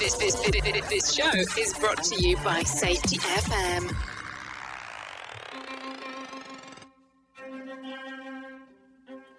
This, this, this, this show is brought to you by Safety FM.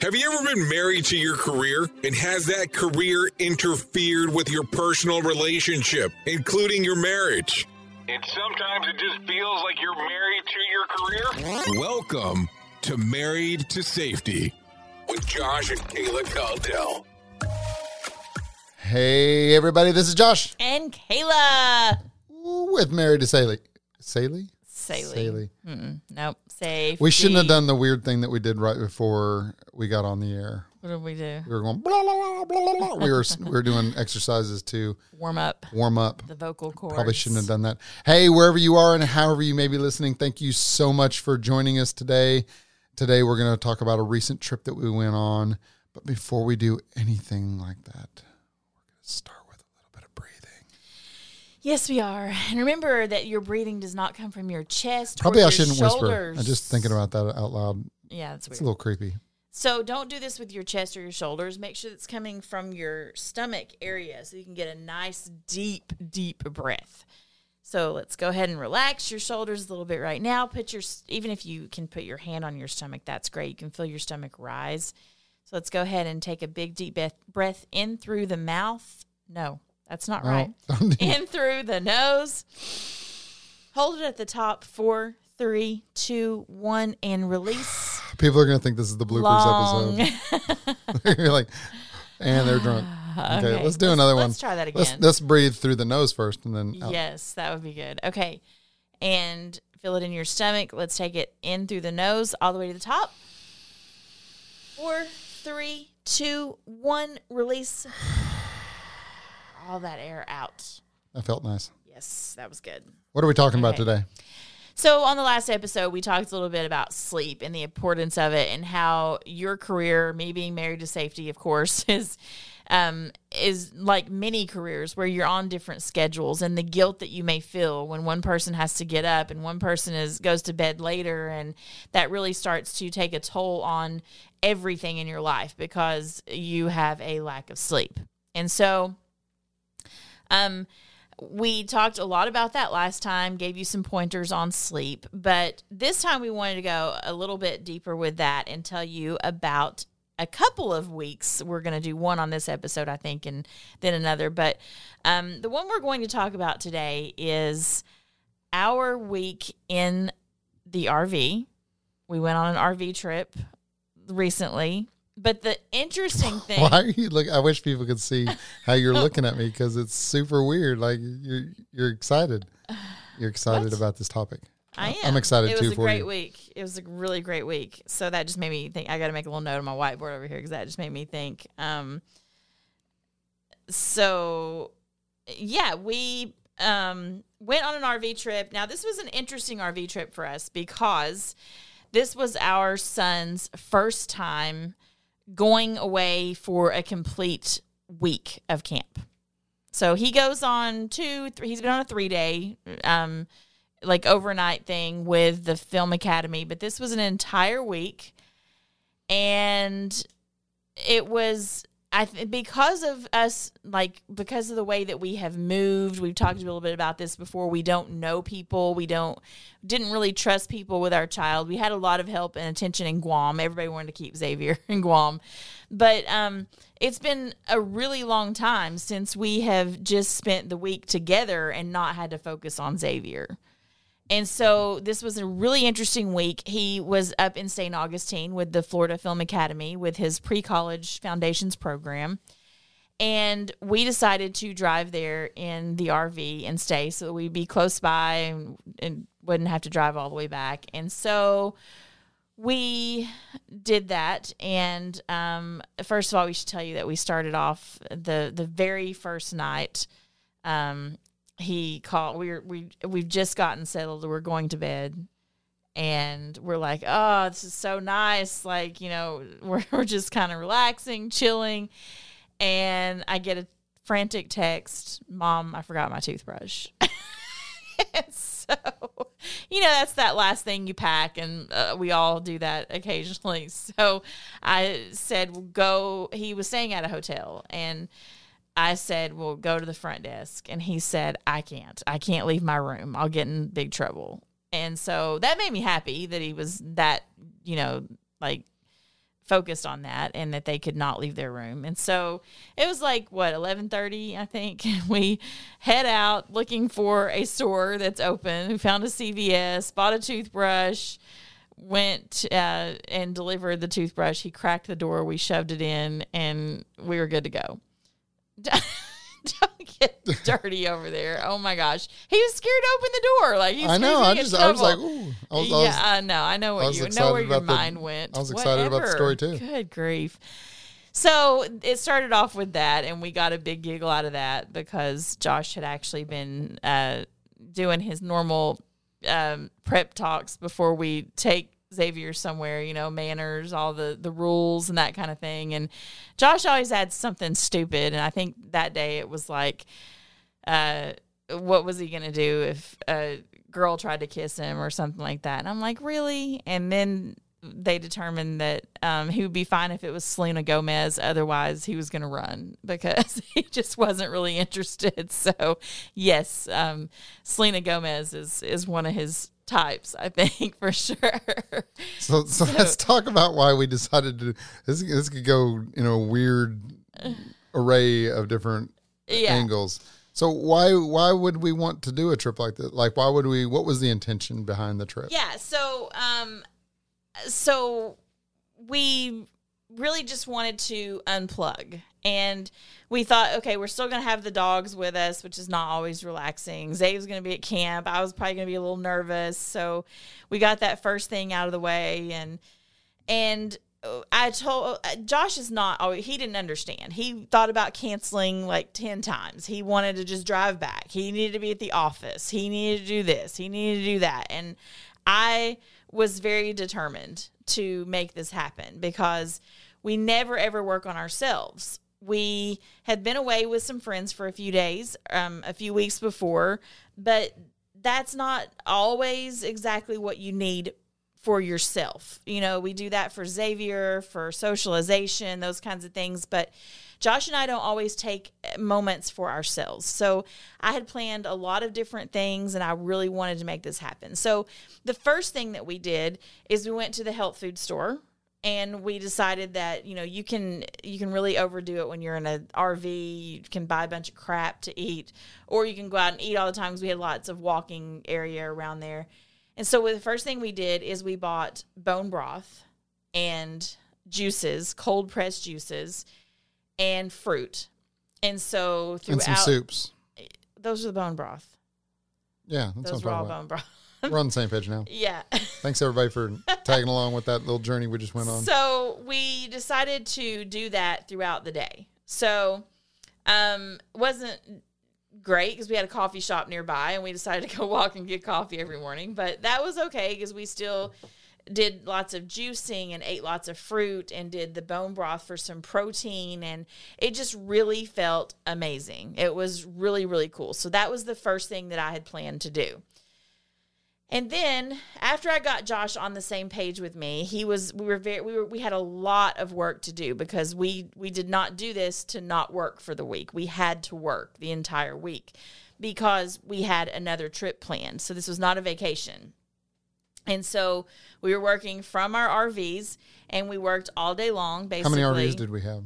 Have you ever been married to your career? And has that career interfered with your personal relationship, including your marriage? And sometimes it just feels like you're married to your career? Welcome to Married to Safety with Josh and Kayla Caldell. Hey, everybody, this is Josh And Kayla. with Married to Saley. Saley? Saley. Saley. Nope. Safe. We shouldn't have done the weird thing that we did right before we got on the air. What did we do? We were going blah, blah, blah, blah, blah. We were we were doing exercises to Warm up warm up. the vocal cords. Probably shouldn't have done that. Hey, wherever you are and however you may be listening, thank you so much for joining us today. Today we're going to talk about a recent trip that we went on. But before we do anything like that, we're going to start with a little bit of breathing. Yes, we are. And remember that your breathing does not come from your chest. or Probably I your shouldn't shoulders. whisper. I'm just thinking about that out loud. Yeah, that's weird. It's weird. a little creepy. So don't do this with your chest or your shoulders. Make sure it's coming from your stomach area so you can get a nice, deep, deep breath. So let's go ahead and relax your shoulders a little bit right now. Put your even if you can put your hand on your stomach, that's great. You can feel your stomach rise. So let's go ahead and take a big deep breath, breath in through the mouth. No, that's not No, right. in through the nose. Hold it at the top. Four, three, two, one, and release. People are going to think this is the bloopers Long. episode. You're like, and they're drunk. Okay, Okay, let's do let's- another one. let's try that Let's, again. let's breathe through the nose first and then out. Yes, that would be good. Okay. And feel it in your stomach. Let's take it in through the nose all the way to the top. Four, three, two, one. Release all that air out. That felt nice. Yes, that was good. What are we talking about today? So, on the last episode, we talked a little bit about sleep and the importance of it, and how your career, me being married to safety, of course, is um, is like many careers where you're on different schedules, and the guilt that you may feel when one person has to get up and one person is goes to bed later, and that really starts to take a toll on everything in your life because you have a lack of sleep, and so. Um, we talked a lot about that last time, gave you some pointers on sleep, but this time we wanted to go a little bit deeper with that and tell you about a couple of weeks. We're going to do one on this episode, I think, and then another. But um, the one we're going to talk about today is our week in the RV. We went on an RV trip recently. But the interesting thing. Why are you look? I wish people could see how you're looking at me because it's super weird. Like you're you're excited. You're excited What? about this topic. I am. I'm excited it too was a for great you. week. It was a really great week. So that just made me think. I got to make a little note on my whiteboard over here because that just made me think. Um, so, yeah, we um, went on an RV trip. Now, this was an interesting RV trip for us because this was our son's first time going away for a complete week of camp. So he goes on two, three, he's been on a three day, um, like overnight thing with the Film Academy, but this was an entire week. And it was, I th- because of us, like, because of the way that we have moved, we've talked a little bit about this before. We don't know people. We don't, didn't really trust people with our child. We had a lot of help and attention in Guam. Everybody wanted to keep Xavier in Guam. But um, it's been a really long time since we have just spent the week together and not had to focus on Xavier. And so this was a really interesting week. He was up in St. Augustine with the Florida Film Academy with his pre college foundations program. And we decided to drive there in the RV and stay so that we'd be close by and, and wouldn't have to drive all the way back. And so we did that. And um, first of all, we should tell you that we started off the, the very first night. Um, he called we were we we've just gotten settled we're going to bed. And we're like oh this is so nice like you know we're, we're just kind of relaxing chilling. And i get a frantic text mom i forgot my toothbrush. So you know that's that last thing you pack and uh, we all do that occasionally. So i said go he was staying at a hotel and I said, "Well, go to the front desk," and he said, "I can't. I can't leave my room. I'll get in big trouble." And so that made me happy that he was that, you know, like focused on that and that they could not leave their room. And so it was like what 11:30 I think we head out looking for a store that's open. We found a CVS, bought a toothbrush, went uh, and delivered the toothbrush. He cracked the door, we shoved it in and we were good to go. Don't get dirty over there. Oh my gosh. He was scared to open the door. Like he's I know. I just in I was like, trouble. ooh. I was, I was, yeah, I know. I know I what was you know where your about the- mind went. I was excited about the story, too. Good grief. So it started off with that, and we got a big giggle out of that because Josh had actually been uh, doing his normal um, prep talks before we take Xavier somewhere, you know, manners, all the the rules and that kind of thing. And Josh always adds something stupid, and I think that day it was like, uh, what was he gonna do if a girl tried to kiss him or something like that? And I'm like, really? And then they determined that um, he would be fine if it was Selena Gomez. Otherwise, he was going to run because he just wasn't really interested. So, yes, um, Selena Gomez is is one of his types. I think for sure. so, so let's talk about why we decided to. This this could go in a weird array of different yeah. angles. So why why would we want to do a trip like that? Like why would we? What was the intention behind the trip? Yeah. So, um, so we really just wanted to unplug and we thought okay we're still going to have the dogs with us which is not always relaxing zay was going to be at camp i was probably going to be a little nervous so we got that first thing out of the way and and uh, I told uh, Josh is not he didn't understand. He thought about canceling like 10 times. He wanted to just drive back. He needed to be at the office. He needed to do this. He needed to do that. And I was very determined to make this happen because we never ever work on ourselves. We had been away with some friends for a few days, um, a few weeks before, but that's not always exactly what you need for yourself. You know, we do that for Xavier, for socialization, those kinds of things, but Josh and I don't always take moments for ourselves. So I had planned a lot of different things and I really wanted to make this happen. So the first thing that we did is we went to the health food store and we decided that you know you can you can really overdo it when you're in an RV. You can buy a bunch of crap to eat, or you can go out and eat all the time because we had lots of walking area around there. And so the first thing we did is we bought bone broth and juices, cold pressed juices, and fruit. And so and throughout some soups. those are the bone broth. Yeah, that's Those what I'm all about. bone broth. We're on the same page now. yeah. Thanks everybody for tagging along with that little journey we just went on. So we decided to do that throughout the day. So um wasn't great because we had a coffee shop nearby and we decided to go walk and get coffee every morning, but that was okay because we still did lots of juicing and ate lots of fruit and did the bone broth for some protein and it just really felt amazing. It was really really cool. So that was the first thing that I had planned to do. And then after I got Josh on the same page with me, he was we were very we were we had a lot of work to do because we we did not do this to not work for the week. We had to work the entire week because we had another trip planned. So this was not a vacation. And so we were working from our RVs and we worked all day long basically. How many RVs did we have?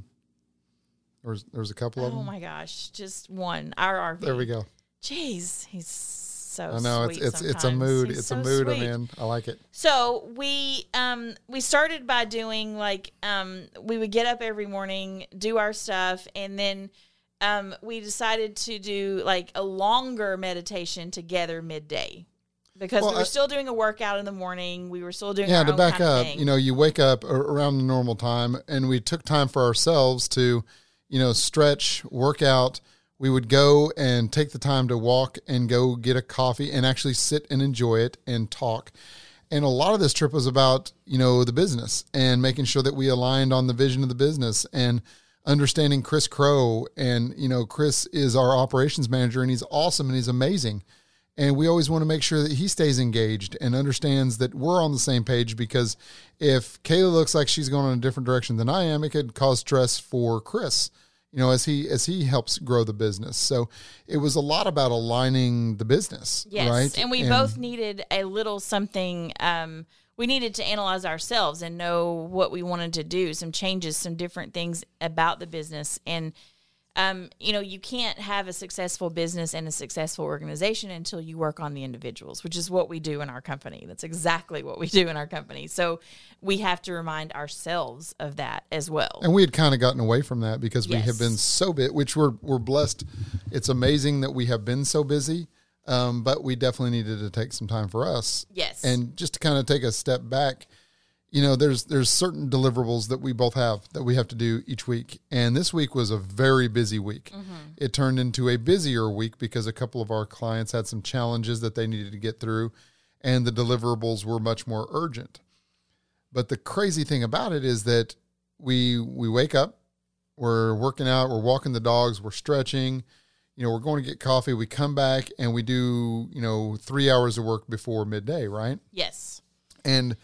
There was, there was a couple of Oh them. my gosh, just one. Our RV. There we go. Jeez, he's so I know it's it's it's a mood. He's it's so a mood sweet. I'm in. I like it. So we um we started by doing like um we would get up every morning, do our stuff, and then um we decided to do like a longer meditation together midday. Because Well, we were I- still doing a workout in the morning, we were still doing Yeah, to back up, you know, you wake up around the normal time, and we took time for ourselves to, you know, stretch, work out. We would go and take the time to walk and go get a coffee and actually sit and enjoy it and talk. And a lot of this trip was about, you know, the business and making sure that we aligned on the vision of the business and understanding Chris Crow. And, you know, Chris is our operations manager and he's awesome and he's amazing. And we always want to make sure that he stays engaged and understands that we're on the same page because if Kayla looks like she's going in a different direction than I am, it could cause stress for Chris. You know, as he as he helps grow the business. So it was a lot about aligning the business, Yes, right? and we both needed a little something. Um, we needed to analyze ourselves and know what we wanted to do, some changes, some different things about the business, and um, you know, you can't have a successful business and a successful organization until you work on the individuals, which is what we do in our company. That's exactly what we do in our company. So we have to remind ourselves of that as well. and we had kind of gotten away from that because we have been so bit, which we're we're blessed. It's amazing that we have been so busy, um, but we definitely needed to take some time for us. Yes. and just to kind of take a step back, you know, there's there's certain deliverables that we both have that we have to do each week, and this week was a very busy week. Mm-hmm. It turned into a busier week because a couple of our clients had some challenges that they needed to get through, and the deliverables were much more urgent. But the crazy thing about it is that we we wake up, we're working out, we're walking the dogs, we're stretching, you know, we're going to get coffee, we come back and we do, you know, 3 hours of work before midday, right? yes. And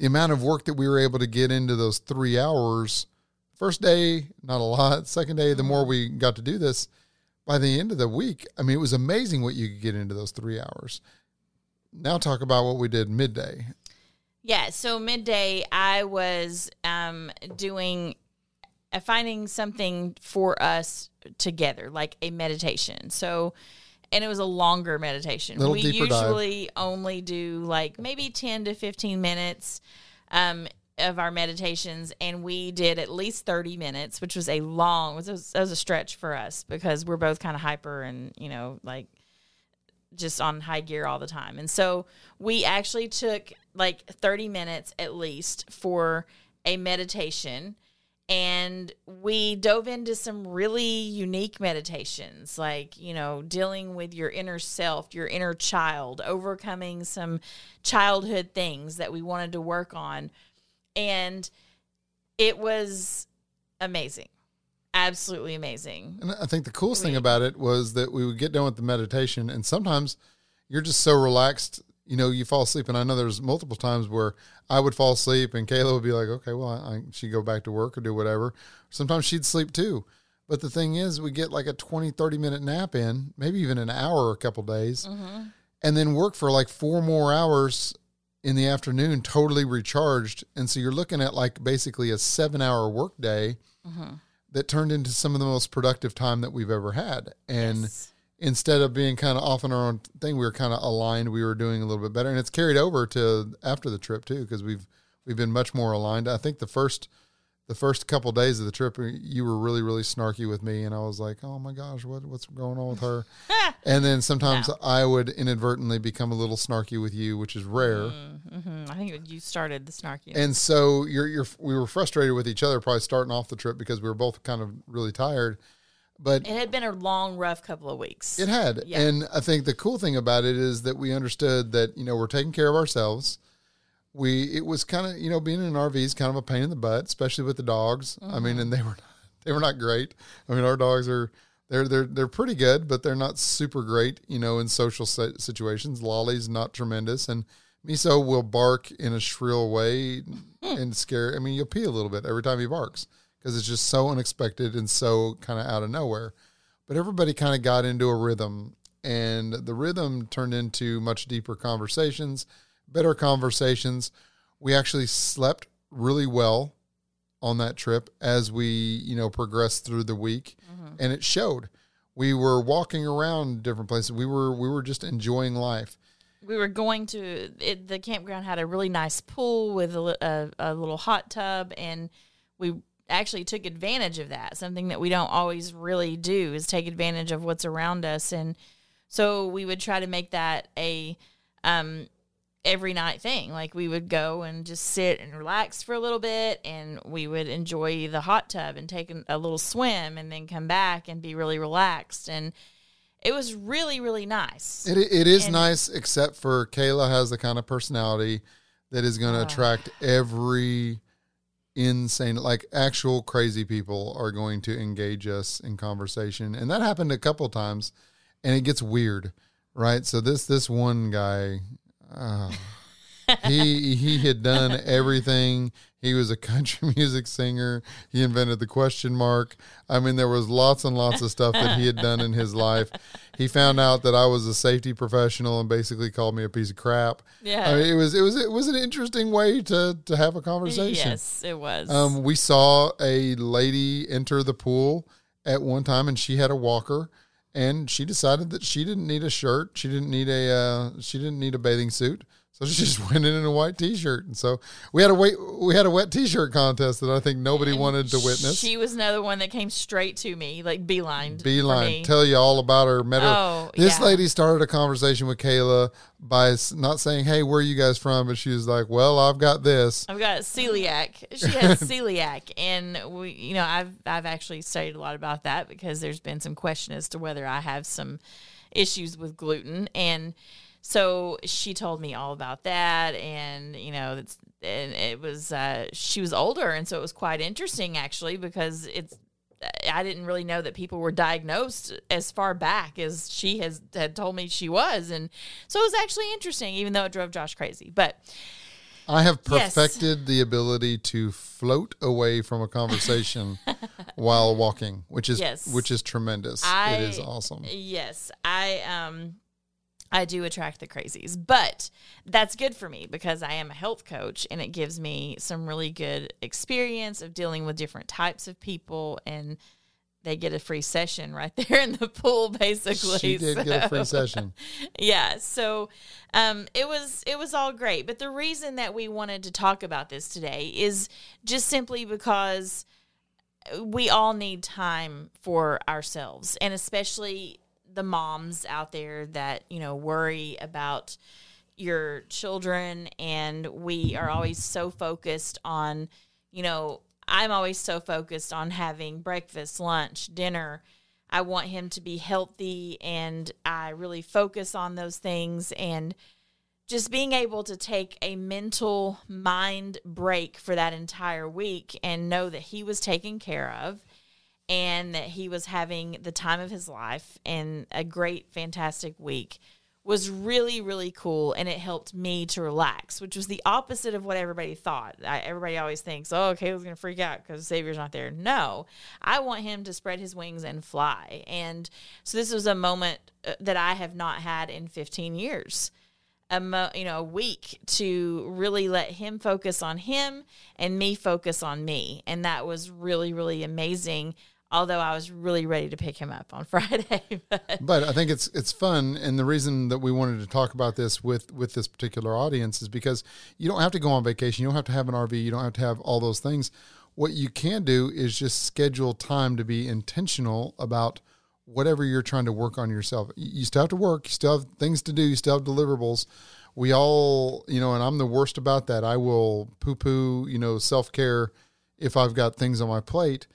the amount of work that we were able to get into those 3 hours first day, not a lot, second day the more we got to do this, by the end of the week, I mean, it was amazing what you could get into those 3 hours. Now talk about what we did midday. Yeah, so midday I was um, doing uh, finding something for us together, like a meditation. So, and it was a longer meditation. Little we deeper dive. usually only do like maybe ten to fifteen minutes um, of our meditations, and we did at least thirty minutes, which was a long. Was, was, that was a stretch for us because we're both kind of hyper and you know like just on high gear all the time. And so we actually took like 30 minutes at least for a meditation and we dove into some really unique meditations like you know dealing with your inner self your inner child overcoming some childhood things that we wanted to work on. And it was amazing absolutely amazing. And I think the coolest thing about it was that we would get done with the meditation, and sometimes you're just so relaxed, you know, you fall asleep. And I know there's multiple times where I would fall asleep, and Kayla would be like, "Okay, well, I, I, she'd go back to work or do whatever." Sometimes she'd sleep too. But the thing is, we get like a 20, 30 minute nap in, maybe even an hour a couple days, mm-hmm. and then work for like four more hours in the afternoon, totally recharged. And so you're looking at like basically a seven hour work day mm-hmm. that turned into some of the most productive time that we've ever had. And Yes. Instead of being kind of off on our own thing, we were kind of aligned. We were doing a little bit better, and it's carried over to after the trip too, because we've we've been much more aligned. I think the first the first couple days of the trip, you were really really snarky with me, and I was like, oh my gosh, what what's going on with her? and then sometimes No. I would inadvertently become a little snarky with you, which is rare. Mhm. i think you started the snarky And so you're you're we were frustrated with each other, probably starting off the trip because we were both kind of really tired. But it had been a long rough couple of weeks It had. Yeah. And I think the cool thing about it is that we understood that, you know, we're taking care of ourselves. We it was kind of, you know, being in an RV is kind of a pain in the butt, especially with the dogs. I mean, mm-hmm. and they were they were not great. I mean, our dogs are they're they're they're pretty good, but they're not super great, you know, in social situations. Lolly's not tremendous and Miso will bark in a shrill way hmm. and scare. I mean, you'll pee a little bit every time he barks because it's just so unexpected and so kind of out of nowhere. But everybody kind of got into a rhythm and the rhythm turned into much deeper conversations better conversations. We actually slept really well on that trip as we you know progressed through the week mm-hmm. and it showed. We were walking around different places. We were we were just enjoying life. We were going to it, the campground had a really nice pool with a, a, a little hot tub and we actually took advantage of that. Something that we don't always really do is take advantage of what's around us. And so we would try to make that a um every night thing. Like we would go and just sit and relax for a little bit and we would enjoy the hot tub and take a little swim and then come back and be really relaxed. And it was really really nice. It it is And- nice, except for Kayla has the kind of personality that is going to attract every insane, like actual crazy people are going to engage us in conversation, and that happened a couple times, and it gets weird, right? So this this one guy, uh, he he had done everything. He was a country music singer. He invented the question mark. I mean, there was lots and lots of stuff that he had done in his life. He found out that I was a safety professional and basically called me a piece of crap. Yeah. I mean, it was it was it was an interesting way to to have a conversation. Yes, it was. Um, we saw a lady enter the pool at one time, and she had a walker, and she decided that she didn't need a shirt. She didn't need a uh, she didn't need a bathing suit. So she just went in in a white T-shirt, and so we had a wait, we had a wet T-shirt contest that I think nobody wanted to witness. She was another one that came straight to me, like beeline. Beeline, tell you all about her. Met her. Oh, this yeah. lady started a conversation with Kayla by not saying, "Hey, where are you guys from?" But she was like, "Well, I've got this." I've got celiac. She has celiac, and we, you know, I've I've actually studied a lot about that because there's been some question as to whether I have some issues with gluten, and so she told me all about that, and you know, it's and it was uh, she was older, and so it was quite interesting actually because it's. I didn't really know that people were diagnosed as far back as she has had told me she was, and so it was actually interesting, even though it drove Josh crazy. But I have Yes. perfected the ability to float away from a conversation while walking, which is Yes. which is tremendous. I, it is awesome. Yes, I um I do attract the crazies, but that's good for me because I am a health coach and it gives me some really good experience of dealing with different types of people and they get a free session right there in the pool basically. She did get a free session. yeah so um, it was it was all great but the reason that we wanted to talk about this today is just simply because we all need time for ourselves and especially the moms out there that you know worry about your children and we are always so focused on you know i'm always so focused on having breakfast lunch dinner. I want him to be healthy and i really focus on those things and just being able to take a mental mind break for that entire week and know that he was taken care of and that he was having the time of his life and a great, fantastic week was really, really cool. And it helped me to relax, which was the opposite of what everybody thought. I, everybody always thinks, oh, Kayla's going to freak out because Xavier's not there. No, I want him to spread his wings and fly. And so this was a moment uh, that I have not had in 15 years a mo- you know a week to really let him focus on him and me focus on me and that was really really amazing although i was really ready to pick him up on friday but But I think it's it's fun, and the reason that we wanted to talk about this with with this particular audience is because you don't have to go on vacation, you don't have to have an RV, you don't have to have all those things. What you can do is just schedule time to be intentional about whatever you're trying to work on yourself. You still have to work, you still have things to do, you still have deliverables. We all, you know, and I'm the worst about that. I will poo poo, you know, self care if I've got things on my plate.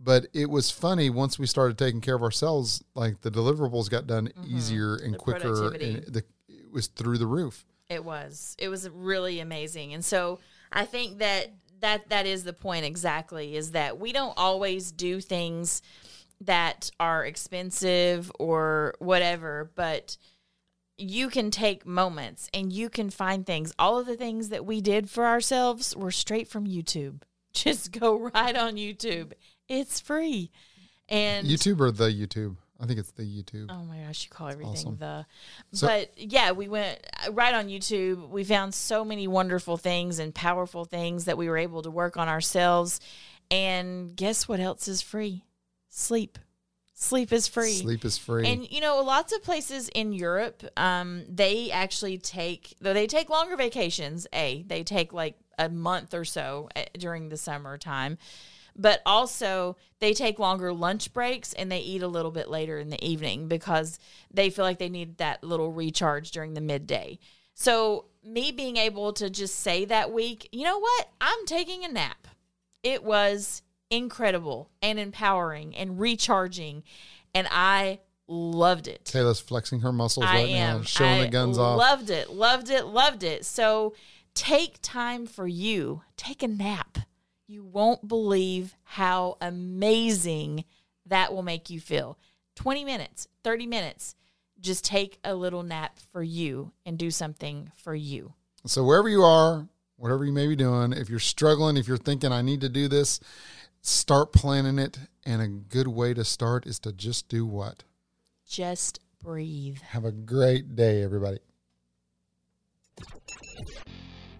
But it was funny once we started taking care of ourselves, like the deliverables got done easier and Mm-hmm. The quicker. And the, it was through the roof. It was. It was really amazing. And so I think that that that is the point exactly is that we don't always do things that are expensive or whatever, but you can take moments and you can find things. All of the things that we did for ourselves were straight from YouTube. Just go right on YouTube. It's free. And YouTube or the YouTube? I think it's the YouTube. Oh my gosh, you call everything awesome. the. So- but yeah, we went uh, right on YouTube. We found so many wonderful things and powerful things that we were able to work on ourselves. And guess what else is free? Sleep. Sleep is free. Sleep is free. And you know, lots of places in Europe, um, they actually take though they take longer vacations. A they take like a month or so uh, during the summertime, but also they take longer lunch breaks and they eat a little bit later in the evening because they feel like they need that little recharge during the midday. So me being able to just say that week, you know what, I'm taking a nap. It was incredible and empowering and recharging and i loved it. Kayla's flexing her muscles i right am. now, showing I the guns off. loved it loved it loved it. So take time for you. Take a nap you won't believe how amazing that will make you feel 20 minutes 30 minutes just take a little nap for you and do something for you So wherever you are, whatever you may be doing, if you're struggling, if you're thinking, I need to do this, start planning it. And a good way to start is to just do what? Just breathe. Have a great day, everybody.